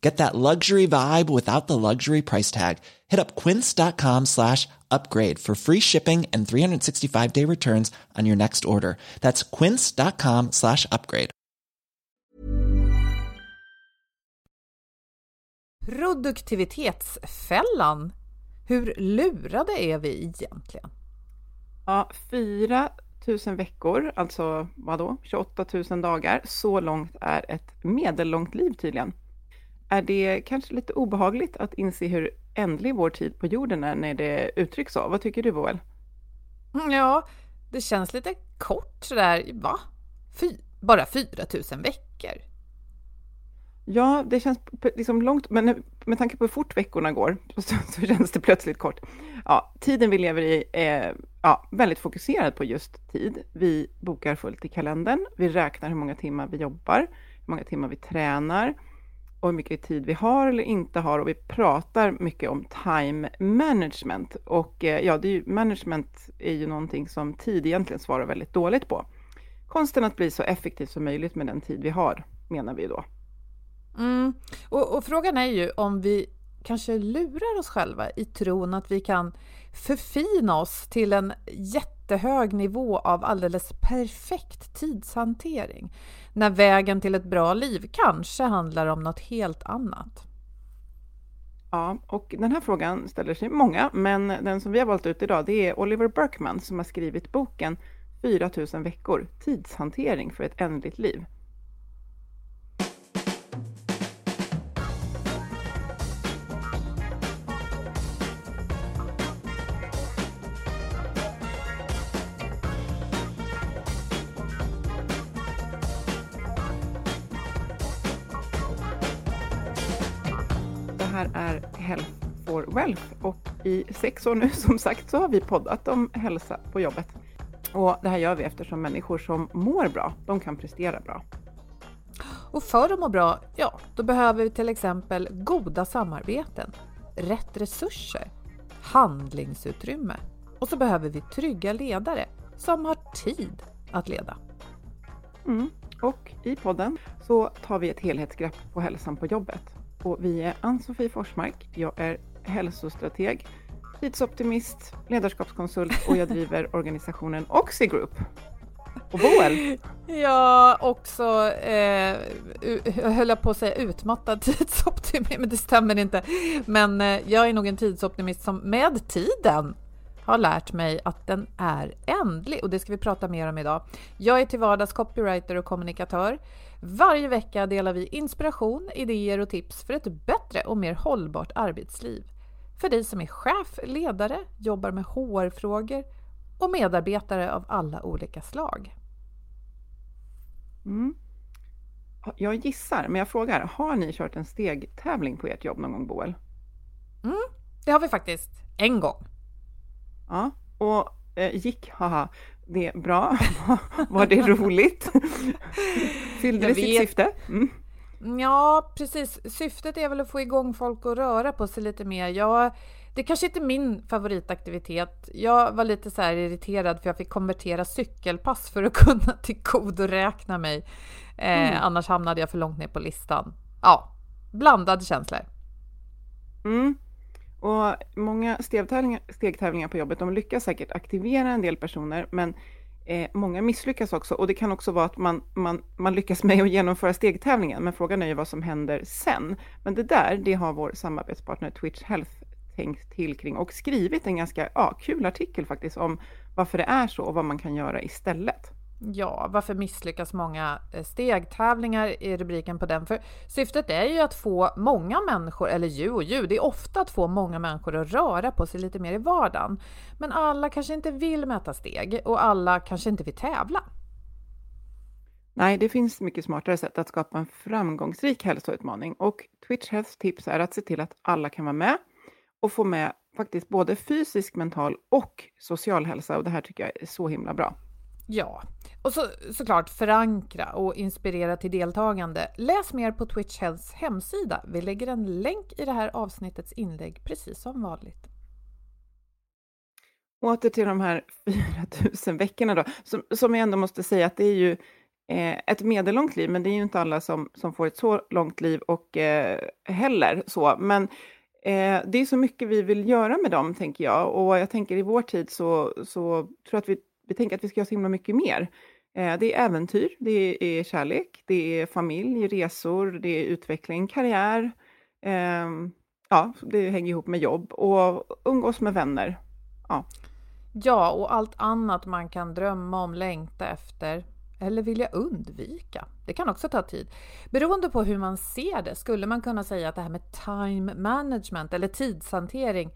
Get that luxury vibe without the luxury price tag. Hit up quince.com slash upgrade for free shipping and 365 day returns on your next order. That's quince.com slash upgrade. Produktivitetsfällan. Hur lurade är vi egentligen? Ja, 4 000 veckor, alltså vadå, 28 000 dagar. Så långt är ett medellångt liv tydligen. Är det kanske lite obehagligt att inse hur ändlig vår tid på jorden är när det uttrycks så? Vad tycker du, Boel? Mm, Ja, det känns lite kort sådär, va? Fy, bara 4000 veckor? Ja, det känns liksom långt, men med tanke på hur fort veckorna går så, så känns det plötsligt kort. Ja, tiden vi lever i är ja, väldigt fokuserad på just tid. Vi bokar fullt i kalendern. Vi räknar hur många timmar vi jobbar, hur många timmar vi tränar och hur mycket tid vi har eller inte har och vi pratar mycket om time management. Och eh, ja, det är ju, management är ju någonting som tid egentligen svarar väldigt dåligt på. Konsten att bli så effektiv som möjligt med den tid vi har, menar vi då. Mm. Och, och frågan är ju om vi kanske lurar oss själva i tron att vi kan förfina oss till en jättehög nivå av alldeles perfekt tidshantering. När vägen till ett bra liv kanske handlar om något helt annat. Ja, och den här frågan ställer sig många, men den som vi har valt ut idag det är Oliver Berkman som har skrivit boken 4000 veckor, tidshantering för ett ändligt liv. Wealth och i sex år nu som sagt så har vi poddat om hälsa på jobbet. Och det här gör vi eftersom människor som mår bra, de kan prestera bra. Och för att må bra, ja, då behöver vi till exempel goda samarbeten, rätt resurser, handlingsutrymme och så behöver vi trygga ledare som har tid att leda. Mm. Och i podden så tar vi ett helhetsgrepp på hälsan på jobbet. Och vi är Ann-Sofie Forsmark, jag är hälsostrateg, tidsoptimist, ledarskapskonsult och jag driver organisationen Oxy Group. Och Boel, Ja, också, eh, jag höll på att säga utmattad tidsoptimist, men det stämmer inte. Men eh, jag är nog en tidsoptimist som med tiden har lärt mig att den är ändlig och det ska vi prata mer om idag. Jag är till vardags copywriter och kommunikatör. Varje vecka delar vi inspiration, idéer och tips för ett bättre och mer hållbart arbetsliv. För dig som är chef, ledare, jobbar med HR-frågor och medarbetare av alla olika slag. mm. jag gissar, men jag frågar, har ni kört en stegtävling på ert jobb någon gång Boel? Det har vi faktiskt en gång. Ja, och eh, gick, haha, det är bra. Var det roligt? Fyllde det sitt syfte? Mm. Ja, precis. Syftet är väl att få igång folk att röra på sig lite mer. Jag, det kanske inte är min favoritaktivitet. Jag var lite så irriterad för jag fick konvertera cykelpass för att kunna till kod och räkna mig. Eh, mm. Annars hamnade jag för långt ner på listan. Ja, blandade känslor. Mm. Och många stegtävlingar, stegtävlingar på jobbet, de lyckas säkert aktivera en del personer, men eh, många misslyckas också. Och det kan också vara att man, man, man lyckas med att genomföra stegtävlingen, men frågan är ju vad som händer sen. Men det där, det har vår samarbetspartner Twitch Health tänkt till kring och skrivit en ganska ja, kul artikel faktiskt om varför det är så och vad man kan göra istället. Ja, varför misslyckas många eh, stegtävlingar i rubriken på den? För syftet är ju att få många människor, eller ju och ju, det är ofta att få många människor att röra på sig lite mer i vardagen. Men alla kanske inte vill mäta steg och alla kanske inte vill tävla. Nej, det finns mycket smartare sätt att skapa en framgångsrik hälsoutmaning och Twitch Healths tips är att se till att alla kan vara med och få med faktiskt både fysisk, mental och social hälsa och det här tycker jag är så himla bra. Ja, och så, såklart förankra och inspirera till deltagande. Läs mer på Twitch Healths hemsida. Vi lägger en länk i det här avsnittets inlägg precis som vanligt. Åter till de här 4000 veckorna då, som, som jag ändå måste säga att det är ju eh, ett medellångt liv, men det är ju inte alla som, som får ett så långt liv och eh, heller så. Men eh, det är så mycket vi vill göra med dem, tänker jag. Och jag tänker i vår tid så, så tror jag att vi vi tänker att vi ska göra så himla mycket mer. Eh, det är äventyr, det är kärlek, det är familj, resor, det är utveckling, karriär. Ehm, ja, det hänger ihop med jobb och umgås med vänner. Ja. ja, och allt annat man kan drömma om, längta efter eller vilja undvika. Det kan också ta tid. Beroende på hur man ser det skulle man kunna säga att det här med time management eller tidshantering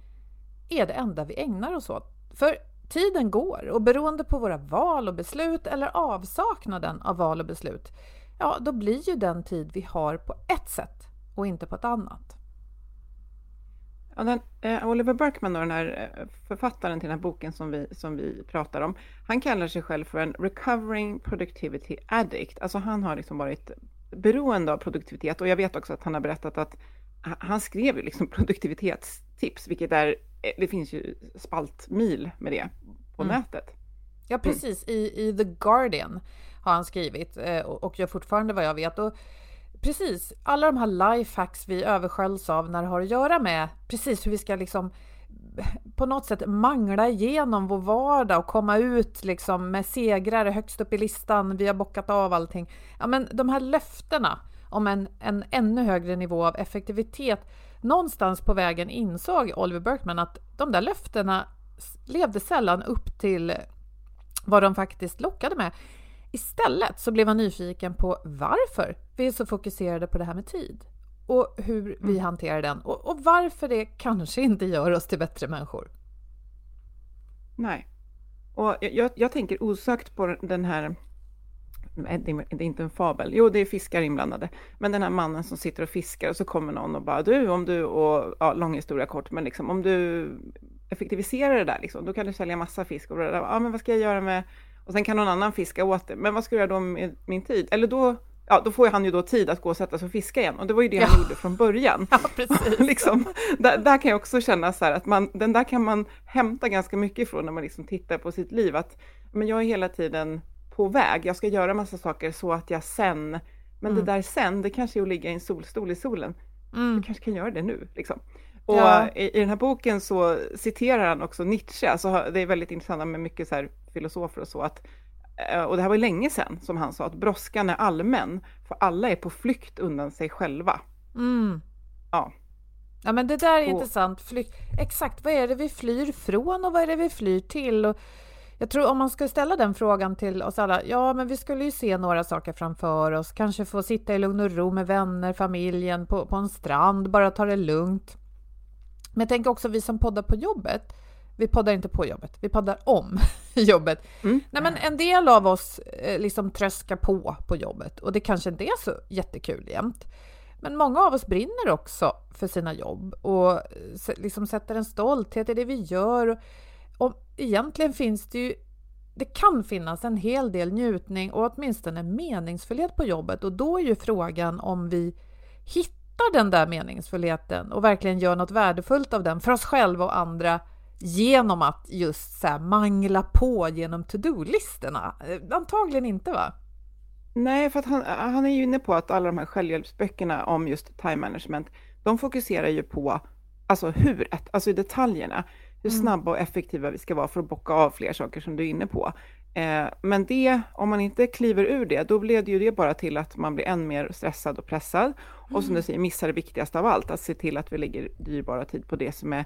är det enda vi ägnar oss åt. För Tiden går och beroende på våra val och beslut eller avsaknaden av val och beslut, ja, då blir ju den tid vi har på ett sätt och inte på ett annat. Ja, den, eh, Oliver Burkman, då, den här eh, författaren till den här boken som vi, som vi pratar om, han kallar sig själv för en recovering productivity addict. Alltså han har liksom varit beroende av produktivitet och jag vet också att han har berättat att han skrev ju liksom produktivitetstips, vilket är, det finns ju spaltmil med det på mm. nätet. Ja, mm. precis. Mm. I, I The Guardian har han skrivit eh, och gör fortfarande vad jag vet. Och precis, alla de här lifehacks vi översköljs av när det har att göra med precis hur vi ska liksom på något sätt mangla igenom vår vardag och komma ut liksom med segrar högst upp i listan. Vi har bockat av allting. Ja, men de här löftena om en, en ännu högre nivå av effektivitet. Någonstans på vägen insåg Oliver Burkman att de där löftena levde sällan upp till vad de faktiskt lockade med. Istället så blev han nyfiken på varför vi är så fokuserade på det här med tid och hur vi mm. hanterar den och, och varför det kanske inte gör oss till bättre människor. Nej, och jag, jag tänker osökt på den här det är inte en fabel, jo det är fiskar inblandade, men den här mannen som sitter och fiskar och så kommer någon och bara du, om du, och ja, lång historia kort, men liksom om du effektiviserar det där liksom, då kan du sälja massa fisk och ja men vad ska jag göra med, och sen kan någon annan fiska åt det, men vad ska jag göra då med min tid? Eller då, ja då får han ju då tid att gå och sätta sig och fiska igen och det var ju det ja. han gjorde från början. Ja, precis. liksom, där, där, kan jag också känna så här att man, den där kan man hämta ganska mycket ifrån när man liksom tittar på sitt liv, att men jag är hela tiden på väg. Jag ska göra massa saker så att jag sen, men mm. det där sen, det kanske är att ligga i en solstol i solen. Mm. Jag kanske kan göra det nu. Liksom. Och ja. i, i, den här boken så citerar han också Nietzsche, alltså det är väldigt intressant med mycket så här filosofer och så, att, eh, och det här var länge sedan som han sa, att brådskan är allmän, för alla är på flykt undan sig själva. Mm. Ja. Ja men det där är och, intressant. Flykt. Exakt, vad är det vi flyr från och vad är det vi flyr till? Och jag tror om man ska ställa den frågan till oss alla, ja men vi skulle ju se några saker framför oss, kanske få sitta i lugn och ro med vänner, familjen, på, på en strand, bara ta det lugnt. Men jag tänker också vi som poddar på jobbet, vi poddar inte på jobbet, vi poddar om jobbet. Mm. Nej, men en del av oss eh, liksom tröskar på på jobbet och det kanske inte är så jättekul jämt. Men många av oss brinner också för sina jobb och liksom sätter en stolthet i det vi gör. Och egentligen finns det ju det kan finnas en hel del njutning och åtminstone meningsfullhet på jobbet och då är ju frågan om vi hittar den där meningsfullheten och verkligen gör något värdefullt av den för oss själva och andra genom att just så här mangla på genom to-do-listorna? Eh, antagligen inte va? Nej, för att han, han är ju inne på att alla de här självhjälpsböckerna om just time management, de fokuserar ju på alltså hur, alltså detaljerna, hur mm. snabba och effektiva vi ska vara för att bocka av fler saker som du är inne på. Eh, men det, om man inte kliver ur det, då leder ju det bara till att man blir än mer stressad och pressad. Mm. Och som du mm. säger, missar det viktigaste av allt, att se till att vi lägger dyrbara tid på det som är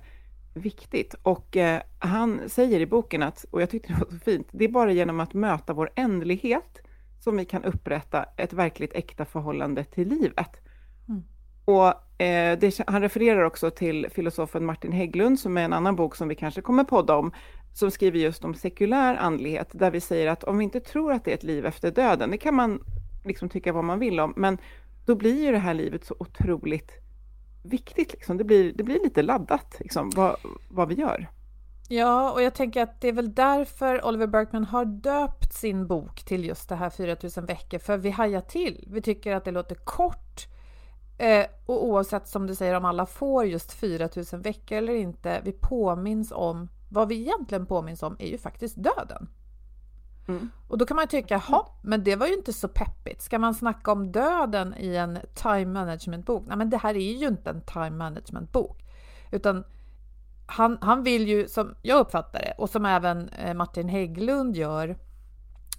viktigt. Och eh, han säger i boken att, och jag tyckte det var så fint, det är bara genom att möta vår ändlighet som vi kan upprätta ett verkligt äkta förhållande till livet. Mm. Och eh, det, han refererar också till filosofen Martin Hägglund, som är en annan bok som vi kanske kommer podda om, som skriver just om sekulär andlighet, där vi säger att om vi inte tror att det är ett liv efter döden, det kan man liksom tycka vad man vill om, men då blir ju det här livet så otroligt viktigt. Liksom. Det, blir, det blir lite laddat, liksom, vad, vad vi gör. Ja, och jag tänker att det är väl därför Oliver Berkman har döpt sin bok till just det här 4000 veckor, för vi hajar till. Vi tycker att det låter kort eh, och oavsett som du säger om alla får just 4000 veckor eller inte, vi påminns om vad vi egentligen påminns om är ju faktiskt döden. Mm. Och då kan man tycka, ja, men det var ju inte så peppigt. Ska man snacka om döden i en time management-bok? Nej, men det här är ju inte en time management-bok, utan han, han vill ju, som jag uppfattar det, och som även eh, Martin Hägglund gör,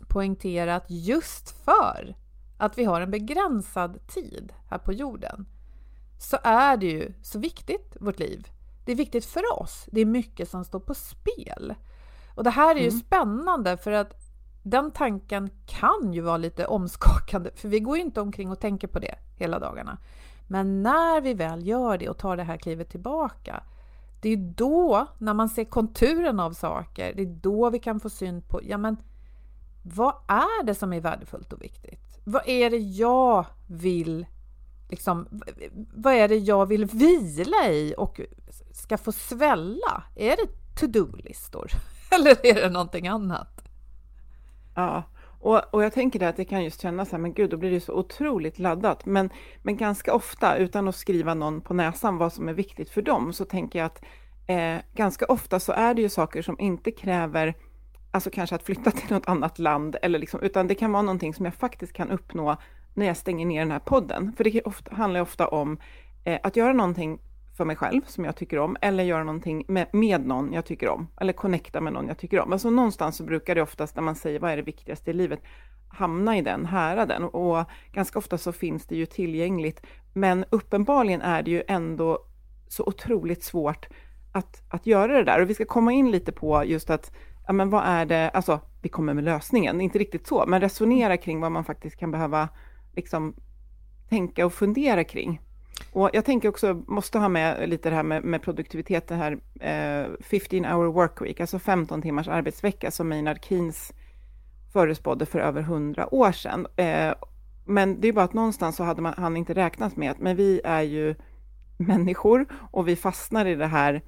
poängtera att just för att vi har en begränsad tid här på jorden så är det ju så viktigt, vårt liv. Det är viktigt för oss. Det är mycket som står på spel. Och det här är ju mm. spännande för att den tanken kan ju vara lite omskakande, för vi går ju inte omkring och tänker på det hela dagarna. Men när vi väl gör det och tar det här klivet tillbaka, det är då, när man ser konturen av saker, det är då vi kan få syn på, ja men vad är det som är värdefullt och viktigt? Vad är det jag vill liksom, vad är det jag vill vila i och ska få svälla? Är det to-do-listor eller är det någonting annat? Ja, och, och jag tänker det att det kan just kännas så här, men gud, då blir det så otroligt laddat. Men, men ganska ofta, utan att skriva någon på näsan vad som är viktigt för dem, så tänker jag att eh, ganska ofta så är det ju saker som inte kräver alltså kanske att flytta till något annat land, eller liksom, utan det kan vara någonting som jag faktiskt kan uppnå när jag stänger ner den här podden. För det ofta, handlar ofta om eh, att göra någonting för mig själv som jag tycker om, eller göra någonting med, med någon jag tycker om, eller connecta med någon jag tycker om. Alltså någonstans så brukar det oftast, när man säger vad är det viktigaste i livet, hamna i den häraden. Och ganska ofta så finns det ju tillgängligt, men uppenbarligen är det ju ändå så otroligt svårt att, att göra det där. Och vi ska komma in lite på just att, ja men vad är det, alltså vi kommer med lösningen, inte riktigt så, men resonera kring vad man faktiskt kan behöva liksom tänka och fundera kring. Och jag tänker också, måste ha med lite det här med, med produktivitet, det här eh, 15 hour work week, alltså 15 timmars arbetsvecka som Maynard Keynes förespådde för över 100 år sedan. Eh, men det är bara att någonstans så hade man, han inte räknat med att, men vi är ju människor och vi fastnar i det här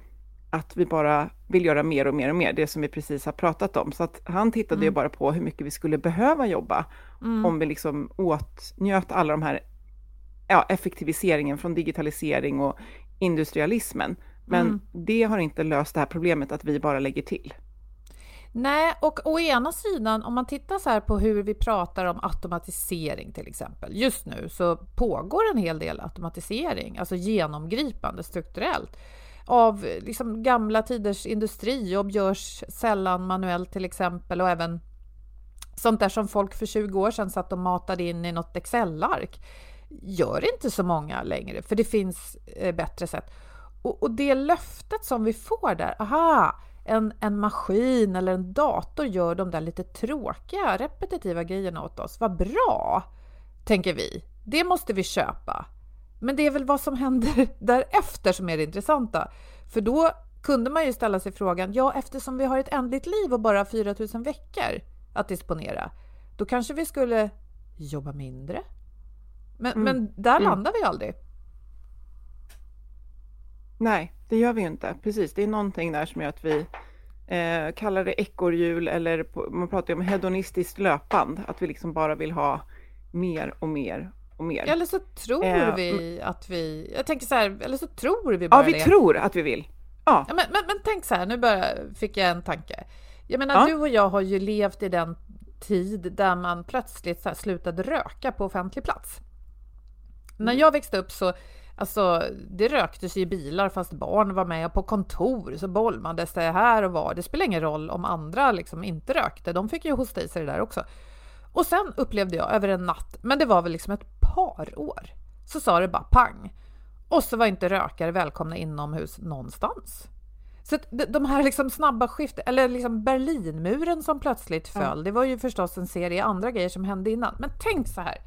att vi bara vill göra mer och mer och mer, det som vi precis har pratat om. Så att han tittade mm. ju bara på hur mycket vi skulle behöva jobba mm. om vi liksom åtnjöt alla de här ja, effektiviseringen från digitalisering och industrialismen. Men mm. det har inte löst det här problemet att vi bara lägger till. Nej, och å ena sidan om man tittar så här på hur vi pratar om automatisering till exempel. Just nu så pågår en hel del automatisering, alltså genomgripande strukturellt av liksom gamla tiders industrijobb görs sällan manuellt till exempel och även sånt där som folk för 20 år sedan satt och matade in i något Excel-ark gör inte så många längre, för det finns eh, bättre sätt. Och, och, det löftet som vi får där, aha, en, en maskin eller en dator gör de där lite tråkiga, repetitiva grejerna åt oss. Vad bra, tänker vi. Det måste vi köpa. Men det är väl vad som händer därefter som är det intressanta. För då kunde man ju ställa sig frågan, ja eftersom vi har ett ändligt liv och bara 4000 veckor att disponera, då kanske vi skulle jobba mindre? Men, mm. men där mm. landar vi aldrig. Nej, det gör vi inte. Precis, det är någonting där som gör att vi eh, kallar det ekorrhjul eller på, man pratar ju om hedonistiskt löpband, att vi liksom bara vill ha mer och mer och mer. Eller så tror Eh, vi att vi... Jag tänker så här, eller så tror vi bara Ja, vi det. tror att vi vill. Ja, Ja, men, men, men tänk så här, nu bara fick jag en tanke. Jag menar, Ja. du och jag har ju levt i den tid där man plötsligt så slutade röka på offentlig plats. När jag växte upp så Alltså, det röktes i bilar fast barn var med och på kontor så bollmades det här och var. Det spelar ingen roll om andra liksom inte rökte. De fick ju hosta i sig det där också. Och sen upplevde jag över en natt, men det var väl liksom ett par år, så sa det bara pang. Och så var inte rökare välkomna inomhus någonstans. Så de- här liksom snabba skiften, eller liksom Berlinmuren som plötsligt föll, det var ju förstås en serie andra grejer som hände innan. Men tänk så här,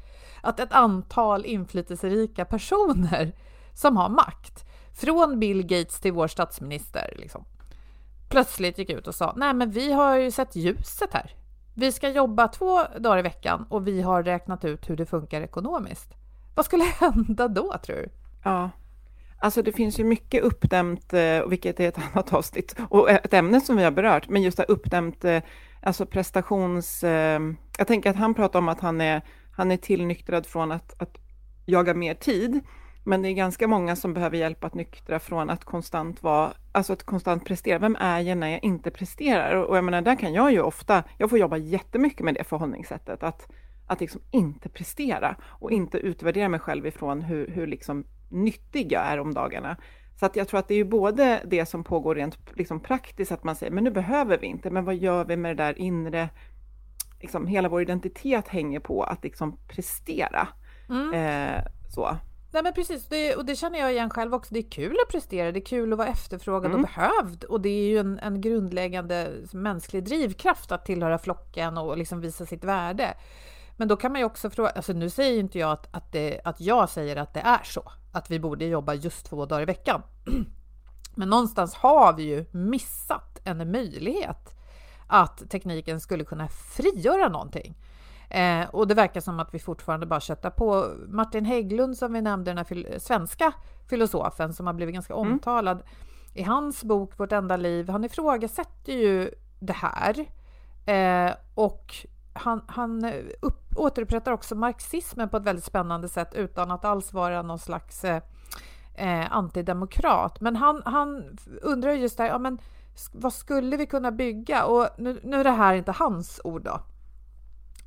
att ett antal inflytelserika personer som har makt, från Bill Gates till vår statsminister, liksom, plötsligt gick ut och sa nej men vi har ju sett ljuset här. Vi ska jobba två dagar i veckan och vi har räknat ut hur det funkar ekonomiskt. Vad skulle hända då tror du? Ja. Alltså det finns ju mycket uppdämt, eh, vilket är ett annat avsnitt, och ett ämne som vi har berört, men just det här uppdämt, eh, alltså prestations... Eh, jag tänker att han pratar om att han är, han är tillnyktrad från att, att jaga mer tid, men det är ganska många som behöver hjälp att nyktra från att konstant vara, alltså att konstant prestera. Vem är jag när jag inte presterar? Och jag menar, där kan jag ju ofta, jag får jobba jättemycket med det förhållningssättet, att, att liksom inte prestera och inte utvärdera mig själv ifrån hur, hur liksom nyttig jag är om dagarna. Så att jag tror att det är ju både det som pågår rent liksom praktiskt, att man säger, men nu behöver vi inte, men vad gör vi med det där inre, liksom hela vår identitet hänger på att liksom prestera. Eh, så. Nej men precis, det, och det känner jag igen själv också. Det är kul att prestera, det är kul att vara efterfrågad Mm. och behövd. Och det är ju en, en grundläggande mänsklig drivkraft att tillhöra flocken och liksom visa sitt värde. Men då kan man ju också fråga, alltså nu säger ju inte jag att, att, det, att jag säger att det är så, att vi borde jobba just två dagar i veckan. Men någonstans har vi ju missat en möjlighet att tekniken skulle kunna frigöra någonting. Eh, och det verkar som att vi fortfarande bara köttar på. Martin Hägglund som vi nämnde, den här fil- svenska filosofen som har blivit ganska omtalad. I hans bok Vårt enda liv, han ifrågasätter ju det här. Eh, och han, han upp, återupprättar också marxismen på ett väldigt spännande sätt utan att alls vara någon slags eh, eh, antidemokrat. Men han, han undrar just där, ja, men vad skulle vi kunna bygga? Och nu, nu är det här inte hans ord då.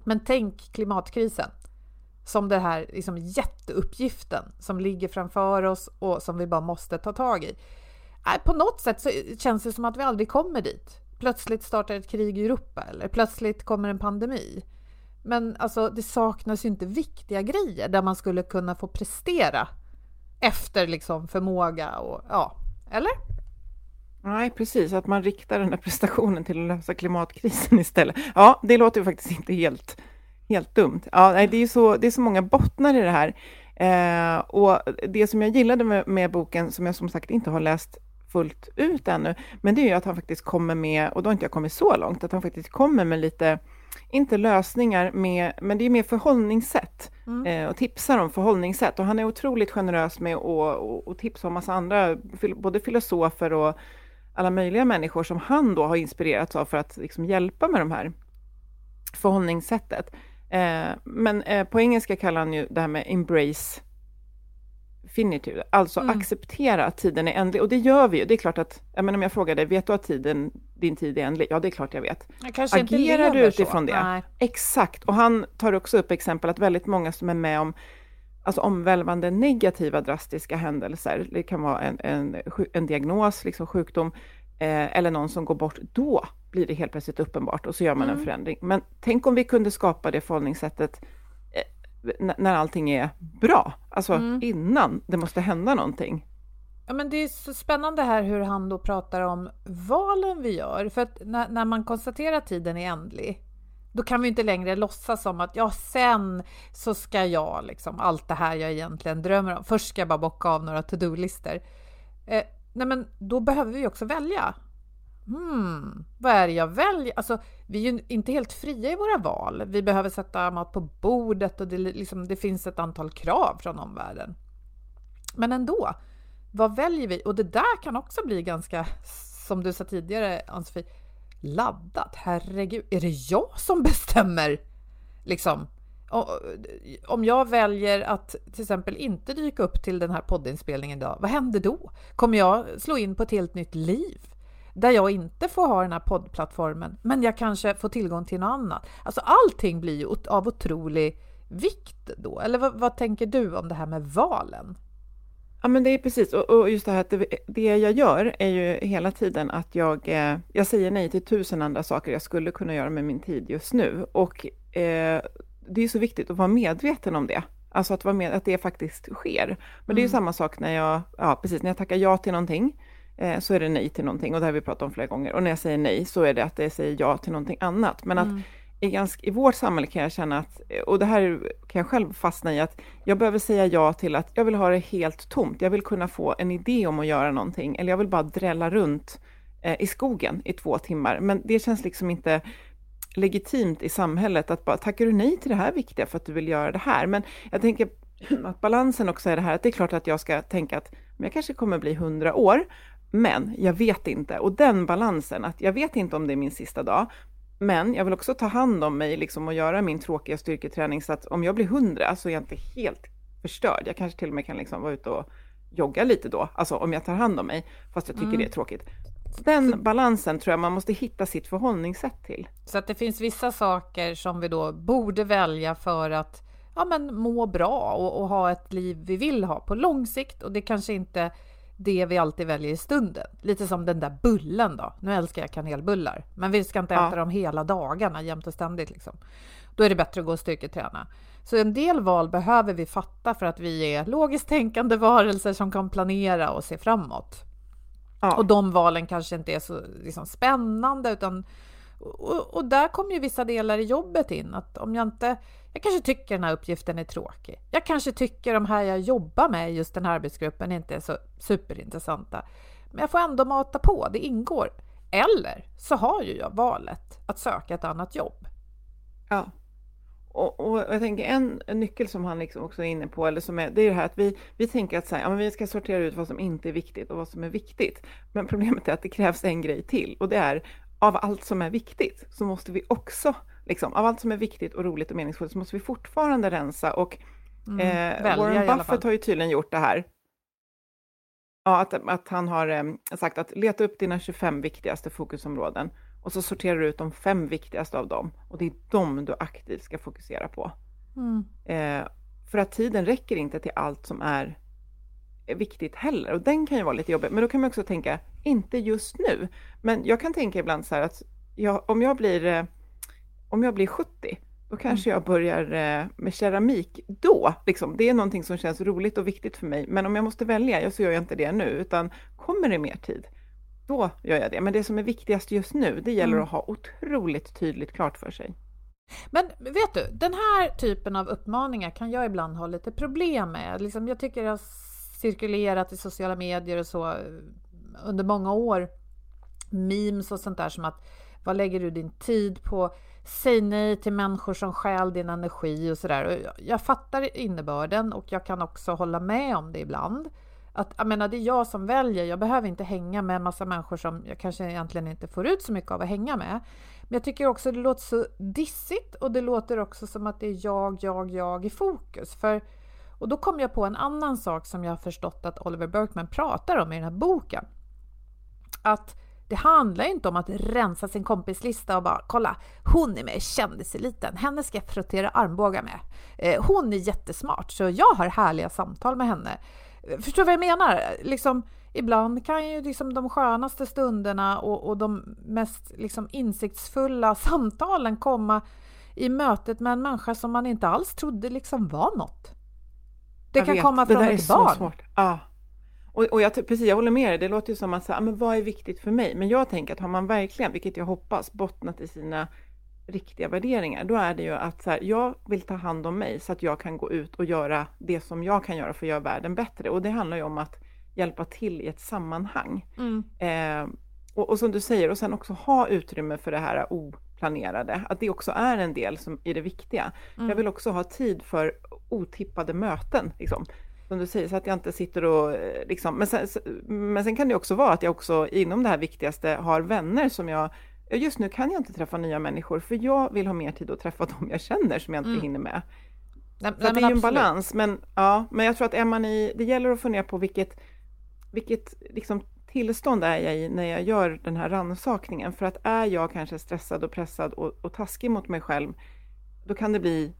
Men tänk klimatkrisen som den här liksom jätteuppgiften som ligger framför oss och som vi bara måste ta tag i. Äh, på något sätt så känns det som att vi aldrig kommer dit. Plötsligt startar ett krig i Europa eller plötsligt kommer en pandemi. Men alltså, det saknas ju inte viktiga grejer där man skulle kunna få prestera efter liksom förmåga och ja, eller? Nej, precis, att man riktar den här prestationen till att lösa klimatkrisen istället. Ja, det låter ju faktiskt inte helt, helt dumt. Ja, nej, det, är så, det är så många bottnar i det här. Eh, och det som jag gillade med, med boken, som jag som sagt inte har läst fullt ut ännu, men det är ju att han faktiskt kommer med, och då har inte jag kommit så långt, att han faktiskt kommer med lite, inte lösningar, med, men det är mer förhållningssätt eh, och tipsar om förhållningssätt. Och han är otroligt generös med att och, och tipsa om massa andra, både filosofer och alla möjliga människor som han då har inspirerats av för att liksom hjälpa med de här förhållningssättet. Eh, men eh, på engelska kallar han ju det här med embrace finitude, alltså Mm. acceptera att tiden är ändlig. Och det gör vi ju. Det är klart att, jag menar om jag frågar dig, vet du att tiden, din tid är ändlig? Ja, det är klart jag vet. Jag Agerar du utifrån så. det? Nej. Exakt, och han tar också upp exempel att väldigt många som är med om alltså omvälvande negativa drastiska händelser, det kan vara en, en, en diagnos, liksom sjukdom, eh, eller någon som går bort, då blir det helt plötsligt uppenbart och så gör man en förändring. Men tänk om vi kunde skapa det förhållningssättet eh, när allting är bra, alltså innan det måste hända någonting. Ja, men det är så spännande här hur han då pratar om valen vi gör. För att när, när man konstaterar att tiden är ändlig, då kan vi inte längre låtsas som att ja, sen så ska jag liksom allt det här jag egentligen drömmer om. Först ska jag bara bocka av några to-do-listor. Eh, nej, men då behöver vi också välja. Hmm, vad är det jag väljer? Alltså, vi är ju inte helt fria i våra val. Vi behöver sätta mat på bordet och det, liksom, det finns ett antal krav från omvärlden. Men ändå, vad väljer vi? Och det där kan också bli ganska, som du sa tidigare Ann-Sofie, laddat. Herregud, är det jag som bestämmer? Liksom, om jag väljer att till exempel inte dyka upp till den här poddinspelningen idag, vad händer då? Kommer jag slå in på ett helt nytt liv? Där jag inte får ha den här poddplattformen, men jag kanske får tillgång till något annat. Alltså allting blir ju av otrolig vikt då. Eller vad, vad tänker du om det här med valen? Ja, men det är precis. Och, och just det här att det, det, jag gör är ju hela tiden att jag, eh, jag säger nej till tusen andra saker jag skulle kunna göra med min tid just nu. Och eh, det är så viktigt att vara medveten om det. Alltså att, vara med, att det faktiskt sker. Men mm. det är ju mm. samma sak när jag, ja precis, när jag tackar ja till någonting, eh, så är det nej till någonting. Och det har vi pratat om flera gånger. Och när jag säger nej, så är det att jag säger ja till någonting annat. Men mm. att i, ganska, i vårt samhälle kan jag känna att, och det här kan jag själv fastna i, att jag behöver säga ja till att jag vill ha det helt tomt. Jag vill kunna få en idé om att göra någonting, eller jag vill bara drälla runt eh, i skogen i två timmar. Men det känns liksom inte legitimt i samhället att bara, tackar du nej till det här viktiga för att du vill göra det här? Men jag tänker att balansen också är det här, att det är klart att jag ska tänka att jag kanske kommer bli hundra år, men jag vet inte. Och den balansen, att jag vet inte om det är min sista dag, men jag vill också ta hand om mig liksom och göra min tråkiga styrketräning så att om jag blir hundra så är jag inte helt förstörd. Jag kanske till och med kan liksom vara ute och jogga lite då, alltså om jag tar hand om mig, fast jag tycker mm. det är tråkigt. Den balansen tror jag man måste hitta sitt förhållningssätt till. Så att det finns vissa saker som vi då borde välja för att ja, men må bra och, och ha ett liv vi vill ha på lång sikt och det kanske inte det vi alltid väljer i stunden. Lite som den där bullen då. Nu älskar jag kanelbullar, men vi ska inte äta ja. dem hela dagarna jämt och ständigt. Liksom. Då är det bättre att gå och styrketräna. Så en del val behöver vi fatta för att vi är logiskt tänkande varelser som kan planera och se framåt. Ja. Och de valen kanske inte är så liksom, spännande utan och, och, där kommer ju vissa delar i jobbet in. Att om jag inte... Jag kanske tycker den här uppgiften är tråkig. Jag kanske tycker de här jag jobbar med, just den här arbetsgruppen, inte är så superintressanta. Men jag får ändå mata på, det ingår. Eller så har ju jag valet att söka ett annat jobb. Ja. Och, och, jag tänker en, en nyckel som han liksom också är inne på, eller som är, det är det här att vi, vi tänker att så här, ja, men vi ska sortera ut vad som inte är viktigt och vad som är viktigt. Men problemet är att det krävs en grej till och det är av allt som är viktigt så måste vi också, liksom, av allt som är viktigt och roligt och meningsfullt så måste vi fortfarande rensa och mm, eh, Warren Buffett har ju tydligen gjort det här. Ja, att, att han har eh, sagt att leta upp dina 25 viktigaste fokusområden och så sorterar du ut de fem viktigaste av dem och det är de du aktivt ska fokusera på. Mm. Eh, för att tiden räcker inte till allt som är viktigt heller och den kan ju vara lite jobbig. Men då kan man också tänka, inte just nu. Men jag kan tänka ibland så här att jag, om, jag blir, eh, om jag blir 70, då kanske jag börjar eh, med keramik då. Liksom. Det är någonting som känns roligt och viktigt för mig. Men om jag måste välja, så gör jag inte det nu, utan kommer det mer tid, då gör jag det. Men det som är viktigast just nu, det gäller mm. att ha otroligt tydligt klart för sig. Men vet du, den här typen av uppmaningar kan jag ibland ha lite problem med. Liksom, jag tycker jag cirkulerat i sociala medier och så under många år. Memes och sånt där som att vad lägger du din tid på? Säg nej till människor som stjäl din energi och sådär. Jag fattar innebörden och jag kan också hålla med om det ibland. Att, jag menar, det är jag som väljer. Jag behöver inte hänga med en massa människor som jag kanske egentligen inte får ut så mycket av att hänga med. Men jag tycker också det låter så dissigt och det låter också som att det är jag, jag, jag i fokus. För och då kom jag på en annan sak som jag har förstått att Oliver Berkman pratar om i den här boken. Att det handlar inte om att rensa sin kompislista och bara kolla, hon är med i Kändiseliten, henne ska jag frottera armbågar med. Eh, hon är jättesmart, så jag har härliga samtal med henne. Förstår du vad jag menar? Liksom, ibland kan ju liksom de skönaste stunderna och, och de mest liksom insiktsfulla samtalen komma i mötet med en människa som man inte alls trodde liksom var något. Det kan vet, komma från ett barn. Ja. Och, och jag, precis, jag håller med dig. Det låter ju som att säga, men vad är viktigt för mig? Men jag tänker att har man verkligen, vilket jag hoppas, bottnat i sina riktiga värderingar, då är det ju att så här, jag vill ta hand om mig så att jag kan gå ut och göra det som jag kan göra för att göra världen bättre. Och det handlar ju om att hjälpa till i ett sammanhang. Mm. Eh, och, och, som du säger, och sen också ha utrymme för det här oplanerade, att det också är en del som är det viktiga. Mm. Jag vill också ha tid för otippade möten. Liksom. Som du säger, så att jag inte sitter och eh, liksom, men sen, men sen kan det också vara att jag också inom det här viktigaste har vänner som jag just nu kan jag inte träffa nya människor för jag vill ha mer tid att träffa dem jag känner som jag inte mm. hinner med. Nej, så nej, det är ju en balans, men, ja, men jag tror att är man i, det gäller att fundera på vilket, vilket liksom, tillstånd är jag i när jag gör den här rannsakningen. För att är jag kanske stressad och pressad och, och taskig mot mig själv, då kan det bli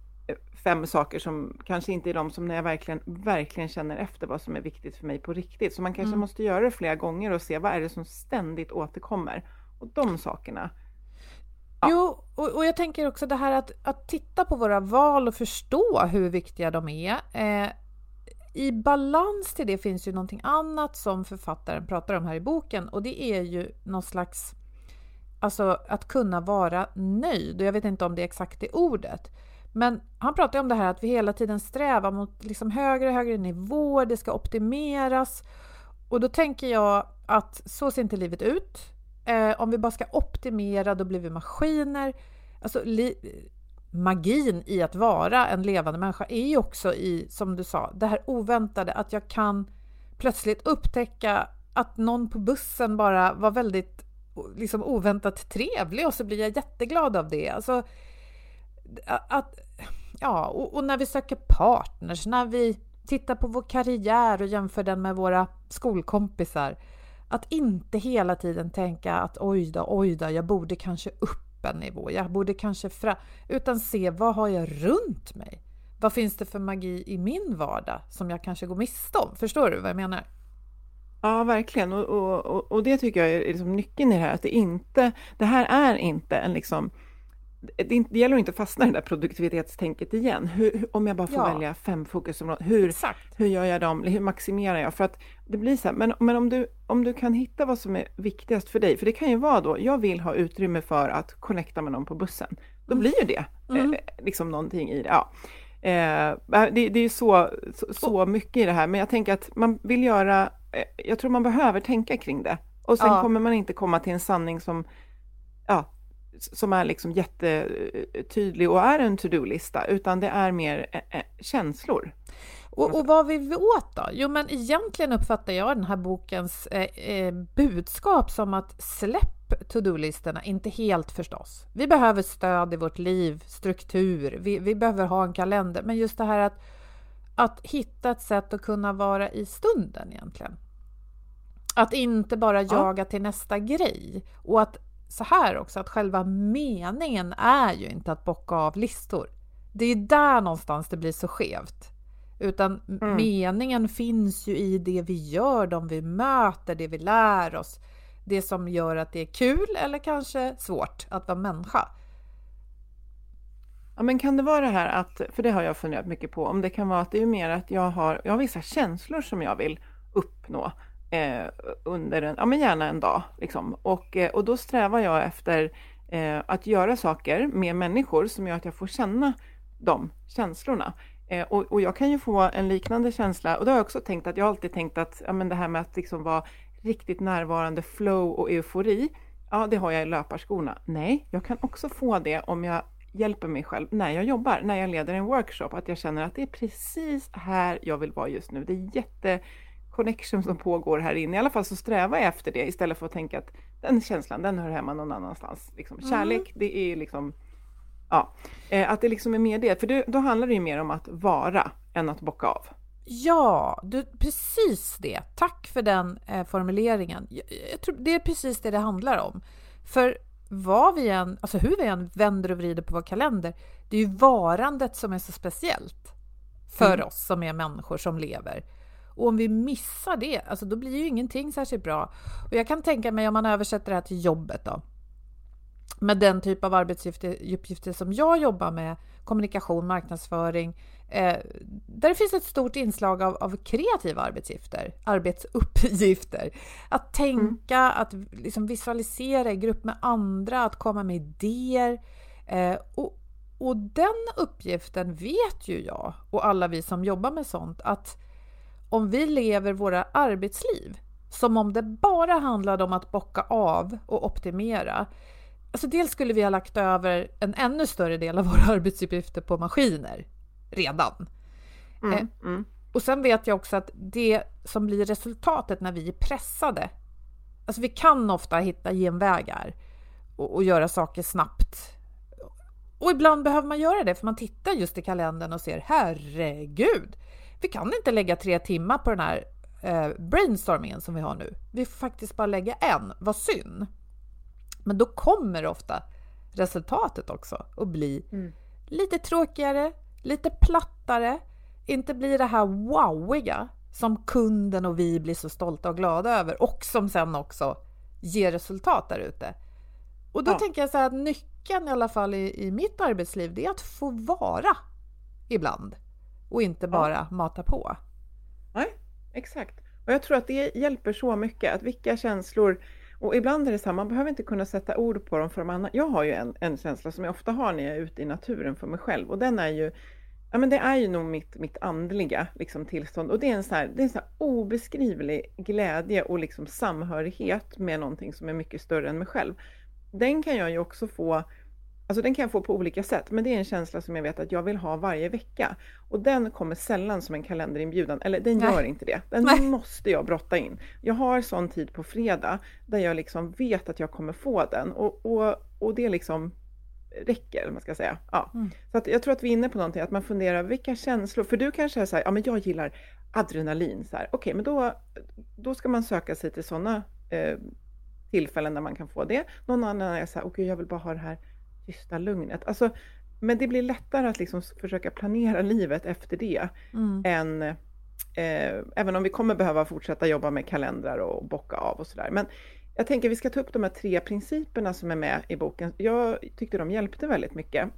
fem saker som kanske inte är de som när jag verkligen, verkligen känner efter vad som är viktigt för mig på riktigt. Så man kanske mm. måste göra det flera gånger och se vad är det som ständigt återkommer. Och de sakerna. Ja. Jo, och, och, jag tänker också det här att, att titta på våra val och förstå hur viktiga de är. Eh, I balans till det finns ju någonting annat som författaren pratar om här i boken och det är ju någon slags Alltså att kunna vara nöjd. Och jag vet inte om det är exakt det ordet. Men han pratar om det här att vi hela tiden strävar mot liksom högre och högre nivåer, det ska optimeras. Och då tänker jag att så ser inte livet ut. Eh, om vi bara ska optimera, då blir vi maskiner. Alltså, magin i att vara en levande människa är ju också i, som du sa, det här oväntade, att jag kan plötsligt upptäcka att någon på bussen bara var väldigt liksom oväntat trevlig och så blir jag jätteglad av det. Alltså, att, ja, och, och, när vi söker partners, när vi tittar på vår karriär och jämför den med våra skolkompisar. Att inte hela tiden tänka att oj då, oj då, jag borde kanske upp en nivå, jag borde kanske fram... Utan se vad har jag runt mig? Vad finns det för magi i min vardag som jag kanske går miste om? Förstår du vad jag menar? Ja, verkligen. Och, och, och det tycker jag är liksom nyckeln i det här, att det inte, det här är inte en liksom det, det gäller att inte fastna i det där produktivitetstänket igen. Hur, om jag bara får ja. välja fem fokusområden, hur, hur gör jag dem? Hur maximerar jag? För att det blir så här, men, men om, du, om du kan hitta vad som är viktigast för dig, för det kan ju vara då, jag vill ha utrymme för att connecta med någon på bussen. Då mm. blir ju det mm. eh, liksom någonting i det. Ja. Eh, det, det är så, så, så, mycket i det här, men jag tänker att man vill göra, eh, jag tror man behöver tänka kring det. Och sen ja. kommer man inte komma till en sanning som, ja, som är liksom jättetydlig och är en to-do-lista, utan det är mer eh, känslor. Och, och, vad vill vi åt då? Jo, men egentligen uppfattar jag den här bokens eh, eh, budskap som att släpp to-do-listorna, inte helt förstås. Vi behöver stöd i vårt liv, struktur, vi, vi behöver ha en kalender, men just det här att, att hitta ett sätt att kunna vara i stunden egentligen. Att inte bara jaga ja. till nästa grej och att så här också, att själva meningen är ju inte att bocka av listor. Det är där någonstans det blir så skevt. Utan mm. meningen finns ju i det vi gör, de vi möter, det vi lär oss. Det som gör att det är kul eller kanske svårt att vara människa. Ja, men kan det vara det här att, för det har jag funderat mycket på, om det kan vara att det är mer att jag har, jag har vissa känslor som jag vill uppnå eh, under en, ja men gärna en dag. Liksom. Och, eh, och då strävar jag efter eh, att göra saker med människor som gör att jag får känna de känslorna. Eh, och, och, jag kan ju få en liknande känsla, och det har jag också tänkt att jag har alltid tänkt att ja, men det här med att liksom vara riktigt närvarande, flow och eufori, ja det har jag i löparskorna. Nej, jag kan också få det om jag hjälper mig själv när jag jobbar, när jag leder en workshop, att jag känner att det är precis här jag vill vara just nu. Det är jätte connection som pågår här inne. I alla fall så strävar jag efter det istället för att tänka att den känslan, den hör hemma någon annanstans. Liksom. Mm. Kärlek, det är liksom, ja, eh, att det liksom är mer det. För det, då handlar det ju mer om att vara än att bocka av. Ja, du, precis det. Tack för den eh, formuleringen. Jag, jag tror det är precis det det handlar om. För vad vi än, alltså hur vi än vänder och vrider på vår kalender, det är ju varandet som är så speciellt för mm. oss som är människor som lever. Och om vi missar det, alltså då blir ju ingenting särskilt bra. Och jag kan tänka mig om man översätter det här till jobbet då. Med den typ av arbetsuppgifter som jag jobbar med, kommunikation, marknadsföring, eh, där det finns ett stort inslag av, av kreativa arbetsuppgifter, arbetsuppgifter. Att tänka, mm. att liksom visualisera i grupp med andra, att komma med idéer. Eh, och, och den uppgiften vet ju jag och alla vi som jobbar med sånt att om vi lever våra arbetsliv som om det bara handlade om att bocka av och optimera. Alltså dels skulle vi ha lagt över en ännu större del av våra arbetsuppgifter på maskiner redan. Mm, eh, mm. Och sen vet jag också att det som blir resultatet när vi är pressade, alltså vi kan ofta hitta genvägar. och, och göra saker snabbt. Och ibland behöver man göra det för man tittar just i kalendern och ser herregud, vi kan inte lägga tre timmar på den här eh, brainstormingen som vi har nu. Vi får faktiskt bara lägga en, vad synd. Men då kommer ofta resultatet också att bli mm. lite tråkigare, lite plattare, inte bli det här wowiga som kunden och vi blir så stolta och glada över och som sen också ger resultat där ute. Och då ja. tänker jag så här att nyckeln i alla fall i, i mitt arbetsliv, det är att få vara ibland och inte bara ja. mata på. Nej, exakt. Och jag tror att det hjälper så mycket, att vilka känslor och ibland är det så här, man behöver inte kunna sätta ord på dem för de andra. Jag har ju en, en känsla som jag ofta har när jag är ute i naturen för mig själv och den är ju Ja men det är ju nog mitt, mitt andliga liksom, tillstånd och det är en så här, det är en så obeskrivlig glädje och liksom samhörighet med någonting som är mycket större än mig själv. Den kan jag ju också få Alltså den kan jag få på olika sätt, men det är en känsla som jag vet att jag vill ha varje vecka. Och den kommer sällan som en kalenderinbjudan, eller den gör Nej. inte det. Den Nej. måste jag brotta in. Jag har sån tid på fredag där jag liksom vet att jag kommer få den och, och, och det liksom räcker, man ska säga. Ja. Mm. Så att jag tror att vi är inne på någonting, att man funderar vilka känslor, för du kanske är så här, ja men jag gillar adrenalin, så här. okej okay, men då, då ska man söka sig till sådana eh, tillfällen där man kan få det. Någon annan är så här, okej okay, jag vill bara ha det här tysta lugnet. Alltså, men det blir lättare att liksom försöka planera livet efter det mm. än eh, även om vi kommer behöva fortsätta jobba med kalendrar och bocka av och sådär. Men jag tänker vi ska ta upp de här tre principerna som är med i boken. Jag tyckte de hjälpte väldigt mycket.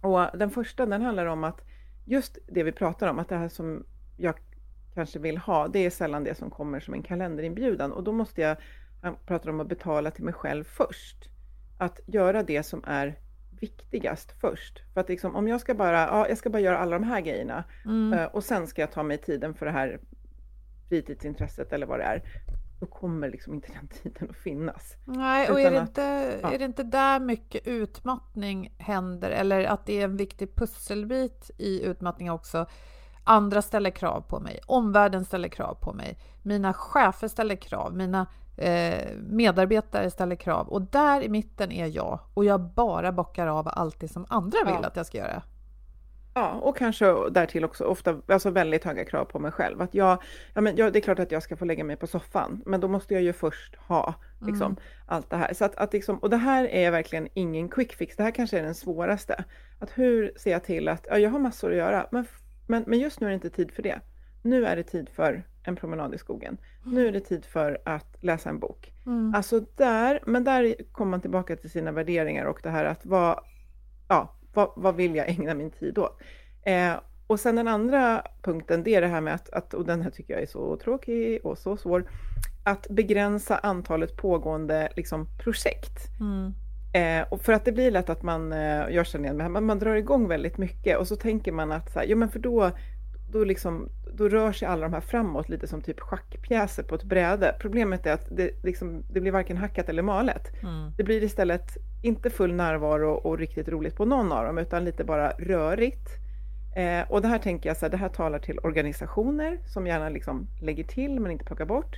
Och den första den handlar om att just det vi pratar om, att det här som jag kanske vill ha, det är sällan det som kommer som en kalenderinbjudan och då måste jag, jag pratar om att betala till mig själv först att göra det som är viktigast först. För att liksom, om jag ska bara, ja, jag ska bara göra alla de här grejerna mm. Eh, och sen ska jag ta mig tiden för det här fritidsintresset eller vad det är, då kommer liksom inte den tiden att finnas. Nej, och är det, att, inte, ja. är det inte där mycket utmattning händer eller att det är en viktig pusselbit i utmattning också? Andra ställer krav på mig, omvärlden ställer krav på mig, mina chefer ställer krav, mina eh, medarbetare ställer krav och där i mitten är jag och jag bara bockar av allt det som andra vill ja. att jag ska göra. Ja, och kanske därtill också ofta alltså väldigt höga krav på mig själv. Att jag, ja, men jag, det är klart att jag ska få lägga mig på soffan, men då måste jag ju först ha liksom, mm. allt det här. Så att, att liksom, och det här är verkligen ingen quick fix. Det här kanske är den svåraste. Att hur ser jag till att, ja, jag har massor att göra, men, men, men just nu är det inte tid för det. Nu är det tid för en promenad i skogen. Nu är det tid för att läsa en bok. Mm. Alltså där, men där kommer man tillbaka till sina värderingar och det här att vad, ja, vad, vad vill jag ägna min tid åt? Eh, och sen den andra punkten, det är det här med att, att, och den här tycker jag är så tråkig och så svår, att begränsa antalet pågående liksom, projekt. Mm. Eh, och för att det blir lätt att man, eh, jag känner igen mig, man, man drar igång väldigt mycket och så tänker man att så här, ja men för då, då, liksom, då rör sig alla de här framåt lite som typ schackpjäser på ett bräde. Problemet är att det, liksom, det blir varken hackat eller malet. Mm. Det blir istället inte full närvaro och riktigt roligt på någon av dem, utan lite bara rörigt. Eh, och det här tänker jag, så här, det här talar till organisationer som gärna liksom lägger till men inte plockar bort.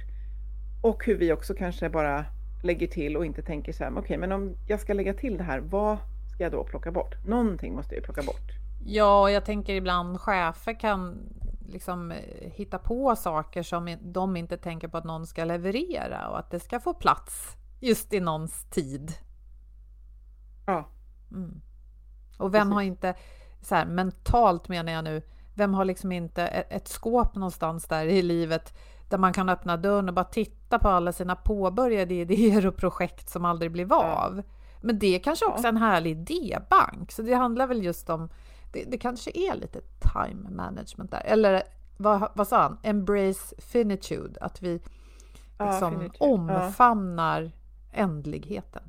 Och hur vi också kanske bara lägger till och inte tänker så här, okej, okay, men om jag ska lägga till det här, vad ska jag då plocka bort? Någonting måste jag ju plocka bort. Ja, jag tänker ibland chefer kan liksom eh, hitta på saker som de inte tänker på att någon ska leverera och att det ska få plats just i någons tid. Ja. Mm. Och vem Precis. har inte, så här, mentalt menar jag nu, vem har liksom inte ett skåp någonstans där i livet där man kan öppna dörren och bara titta på alla sina påbörjade idéer och projekt som aldrig blev av. Men det är kanske också ja. en härlig idébank, så det handlar väl just om det, det kanske är lite time management där. Eller vad, vad sa han? Embrace finitude, att vi liksom ja, omfamnar ja. ändligheten.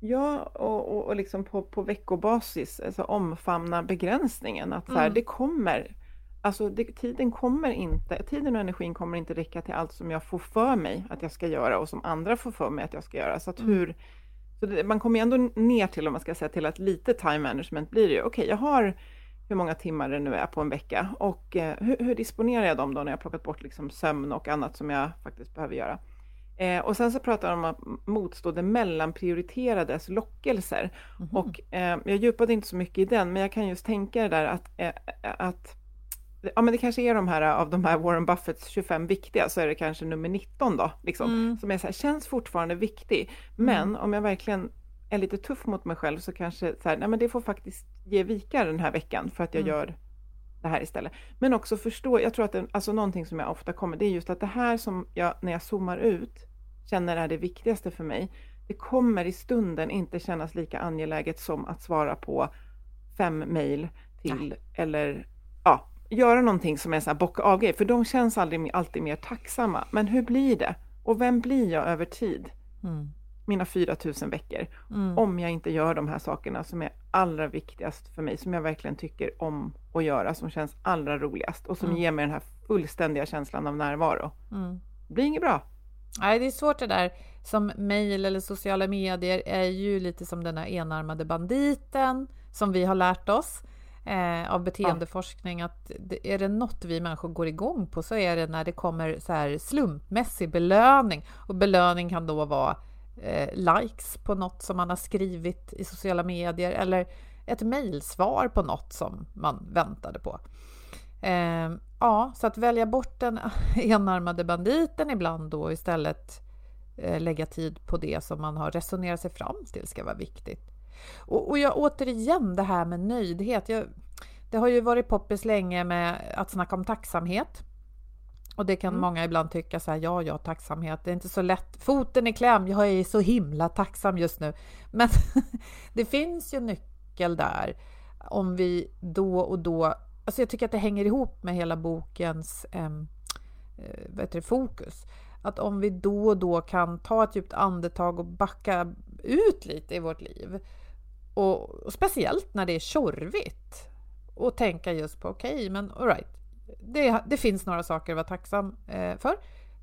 Ja, och, och, och liksom på, på veckobasis alltså omfamna begränsningen. Att så här, mm. det kommer, alltså det, tiden kommer inte, tiden och energin kommer inte räcka till allt som jag får för mig att jag ska göra och som andra får för mig att jag ska göra. Så att mm. hur, så det, man kommer ändå ner till, om man ska säga till att lite time management blir det ju. Okej, okay, jag har hur många timmar det nu är på en vecka och eh, hur, hur, disponerar jag dem då när jag plockat bort liksom sömn och annat som jag faktiskt behöver göra? Eh, och sen så pratar de om att motstå det mellanprioriterades lockelser. Mhm. Och eh, jag djupade inte så mycket i den, men jag kan just tänka det där att, eh, att ja, men det kanske är de här av de här Warren Buffetts 25 viktiga, så är det kanske nummer 19 då, liksom, Mm. som är så här, känns fortfarande viktig. Men om jag verkligen är lite tuff mot mig själv så kanske så här, nej men det får faktiskt ge vika den här veckan för att jag Mm. gör det här istället. Men också förstå, jag tror att det, alltså någonting som jag ofta kommer, det är just att det här som jag, när jag zoomar ut, känner är det viktigaste för mig, det kommer i stunden inte kännas lika angeläget som att svara på fem mejl till, eller ja, göra någonting som är så här bocka av grej, för de känns aldrig, alltid mer tacksamma. Men hur blir det? Och vem blir jag över tid? Mm. mina 4000 veckor Mm. om jag inte gör de här sakerna som är allra viktigast för mig, som jag verkligen tycker om att göra, som känns allra roligast och som Mm. ger mig den här fullständiga känslan av närvaro. Mm. Det blir inget bra. Nej, det är svårt det där. Som mejl eller sociala medier är ju lite som den här enarmade banditen som vi har lärt oss eh, av beteendeforskning att det, är det något vi människor går igång på så är det när det kommer så här slumpmässig belöning och belöning kan då vara eh, likes på något som man har skrivit i sociala medier eller ett mejlsvar på något som man väntade på. Eh, ja, så att välja bort den enarmade banditen ibland då och istället eh, lägga tid på det som man har resonerat sig fram till ska vara viktigt. Och, och jag återigen det här med nöjdhet. Jag, det har ju varit poppis länge med att snacka om tacksamhet. Och det kan Mm. många ibland tycka så här, ja, ja, tacksamhet, det är inte så lätt. Foten i kläm, jag är så himla tacksam just nu. Men det finns ju nyckel där om vi då och då, alltså jag tycker att det hänger ihop med hela bokens eh, heter det, fokus. Att om vi då och då kan ta ett djupt andetag och backa ut lite i vårt liv. Och, speciellt när det är tjorvigt. Och tänka just på okej, okay, men alright. Det, det finns några saker att vara tacksam eh, för.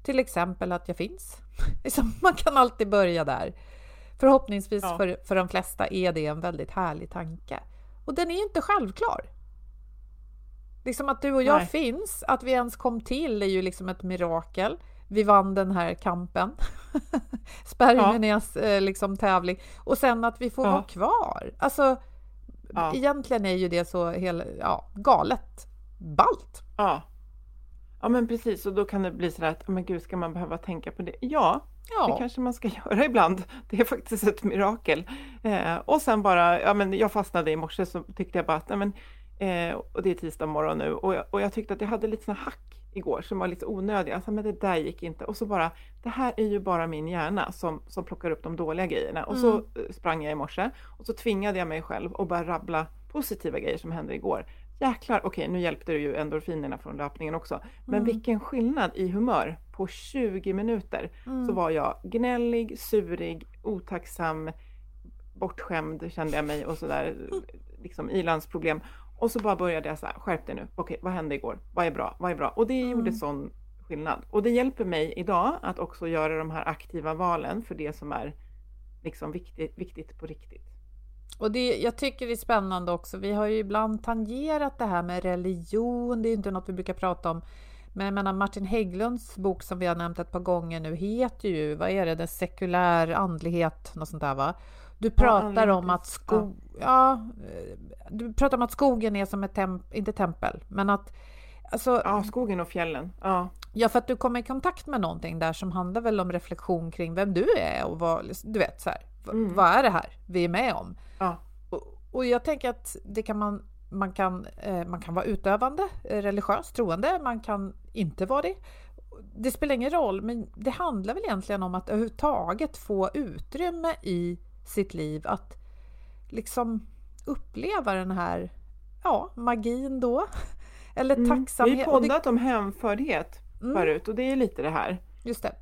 Till exempel att jag finns. Liksom, Man kan alltid börja där. Förhoppningsvis Ja. för, för de flesta är det en väldigt härlig tanke. Och den är inte självklar. Liksom att du och jag Nej. finns, att vi ens kom till är ju liksom ett mirakel. Vi vann den här kampen. Spermiernas eh, liksom tävling. Och sen att vi får Ja. vara kvar. Alltså, Ja. egentligen är ju det så hel, ja, galet ballt. Ja. Ja men precis, och då kan det bli så att, men gud, ska man behöva tänka på det? Ja, det Ja, kanske man ska göra ibland. Det är faktiskt ett mirakel. Eh, och sen bara, ja men jag fastnade i morse så tyckte jag bara att, nej men, eh, och det är tisdag morgon nu, och jag, och jag tyckte att jag hade lite såna hack igår som var lite onödiga. Alltså, men det där gick inte. Och så bara, det här är ju bara min hjärna som, som plockar upp de dåliga grejerna. Och så Mm. eh, sprang jag i morse och så tvingade jag mig själv att bara rabbla positiva grejer som hände igår. Jäklar, okej nu hjälpte det ju endorfinerna från löpningen också. Men Mm. vilken skillnad i humör på 20 minuter Mm. så var jag gnällig, surig, otacksam, bortskämd kände jag mig och sådär, liksom ilandsproblem. Och så bara började jag så här, skärp dig nu, okej vad hände igår, vad är bra, vad är bra? Och det gjorde Mm. sån skillnad. Och det hjälper mig idag att också göra de här aktiva valen för det som är liksom viktigt, viktigt på riktigt. Och det, jag tycker det är spännande också. Vi har ju ibland tangerat det här med religion. Det är inte något vi brukar prata om. Men jag menar Martin Hägglunds bok som vi har nämnt ett par gånger nu heter ju, vad är det, den sekulär andlighet, något sånt där va? Du pratar andlighet, om att skog, ja, eh, du pratar om att skogen är som ett temp, inte tempel, men att alltså, Ja, skogen och fjällen. Ja, Ja, för att du kommer i kontakt med någonting där som handlar väl om reflektion kring vem du är och vad, du vet så här, Mm. vad är det här vi är med om? ja, Och, och jag tänker att det kan man, man, kan, eh, man kan vara utövande, eh, religiös, troende, man kan inte vara det. Det spelar ingen roll, men det handlar väl egentligen om att överhuvudtaget få utrymme i sitt liv att liksom uppleva den här ja, magin då. Eller Mm. Vi har tacksamhet. och det- poddat om hemfördhet Mm. förut och det är lite det här. Just det.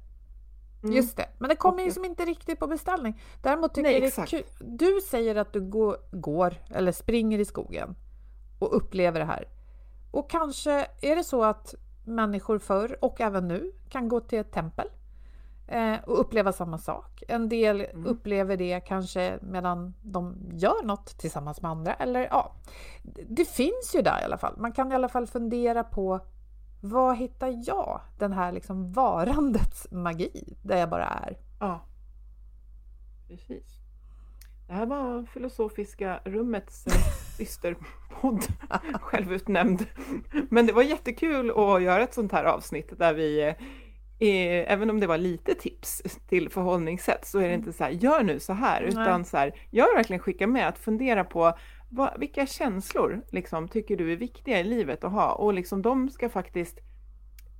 Mm. Just det. Men det kommer ju som inte riktigt på beställning. Däremot tycker Nej, jag det är kul. Du säger att du går, går eller springer i skogen och upplever det här. Och kanske är det så att människor förr och även nu kan gå till ett tempel eh, och uppleva samma sak. En del Mm. upplever det kanske medan de gör något tillsammans med andra. Eller ja, det finns ju där i alla fall. Man kan i alla fall fundera på Var hittar jag den här liksom varandets magi där jag bara är? Ja, precis. Det här var Filosofiska rummets eh, systerpodd, självutnämnd. Men det var jättekul att göra ett sånt här avsnitt där vi, eh, även om det var lite tips till förhållningssätt, så är det inte så här, gör nu så här, utan så här, jag vill verkligen skicka med att fundera på vad, vilka känslor liksom, tycker du är viktiga i livet att ha? Och liksom de ska faktiskt,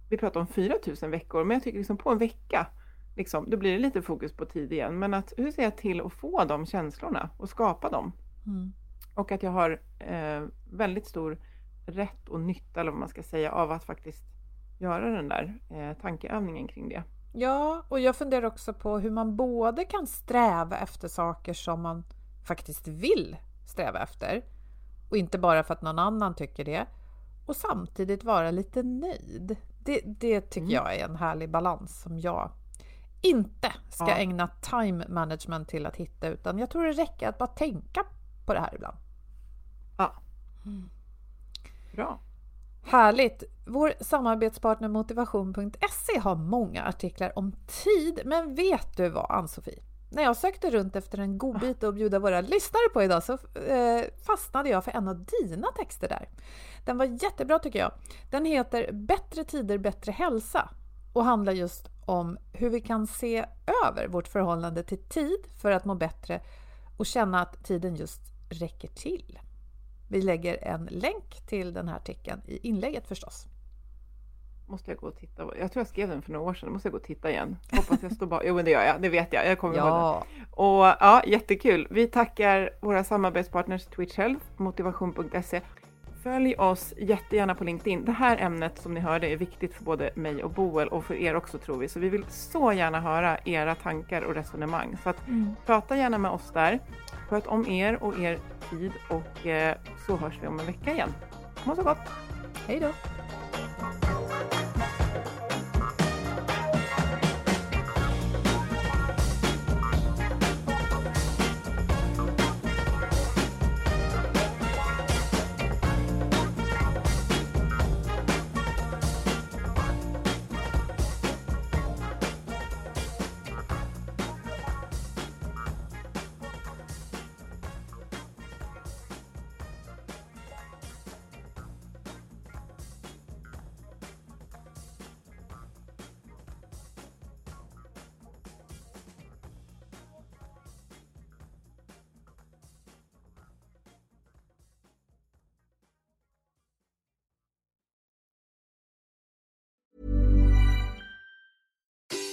vi pratar om 4000 veckor, men jag tycker liksom på en vecka, liksom, då blir det lite fokus på tid igen, men att hur ser jag till att få de känslorna och skapa dem? Mm. Och att jag har eh, väldigt stor rätt och nytta, eller vad man ska säga, av att faktiskt göra den där eh, tankeövningen kring det. Ja, och jag funderar också på hur man både kan sträva efter saker som man faktiskt vill sträva efter och inte bara för att någon annan tycker det och samtidigt vara lite nöjd. Det, det tycker Mm. jag är en härlig balans som jag inte ska Ja. ägna time management till att hitta utan jag tror det räcker att bara tänka på det här ibland. Ja. Bra. Härligt! Vår samarbetspartner Motivation.se har många artiklar om tid, men vet du vad Ann-Sofie? När jag sökte runt efter en godbit att bjuda våra lyssnare på idag så eh, fastnade jag för en av dina texter där. Den var jättebra tycker jag. Den heter Bättre tider, bättre hälsa och handlar just om hur vi kan se över vårt förhållande till tid för att må bättre och känna att tiden just räcker till. Vi lägger en länk till den här artikeln i inlägget förstås. Måste jag gå och titta? Jag tror jag skrev den för några år sedan. Måste jag gå och titta igen? Hoppas jag står bara... Jo, men det gör jag. Det vet jag. Jag kommer ihåg det. Ja, Och ja, jättekul. Vi tackar våra samarbetspartners Twitch Health, motivation.se. Följ oss jättegärna på LinkedIn. Det här ämnet som ni hörde är viktigt för både mig och Boel och för er också tror vi. Så vi vill så gärna höra era tankar och resonemang. Så att prata gärna med oss där. Sköt om er och er tid och eh, så hörs vi om en vecka igen. Må så gott! hej då!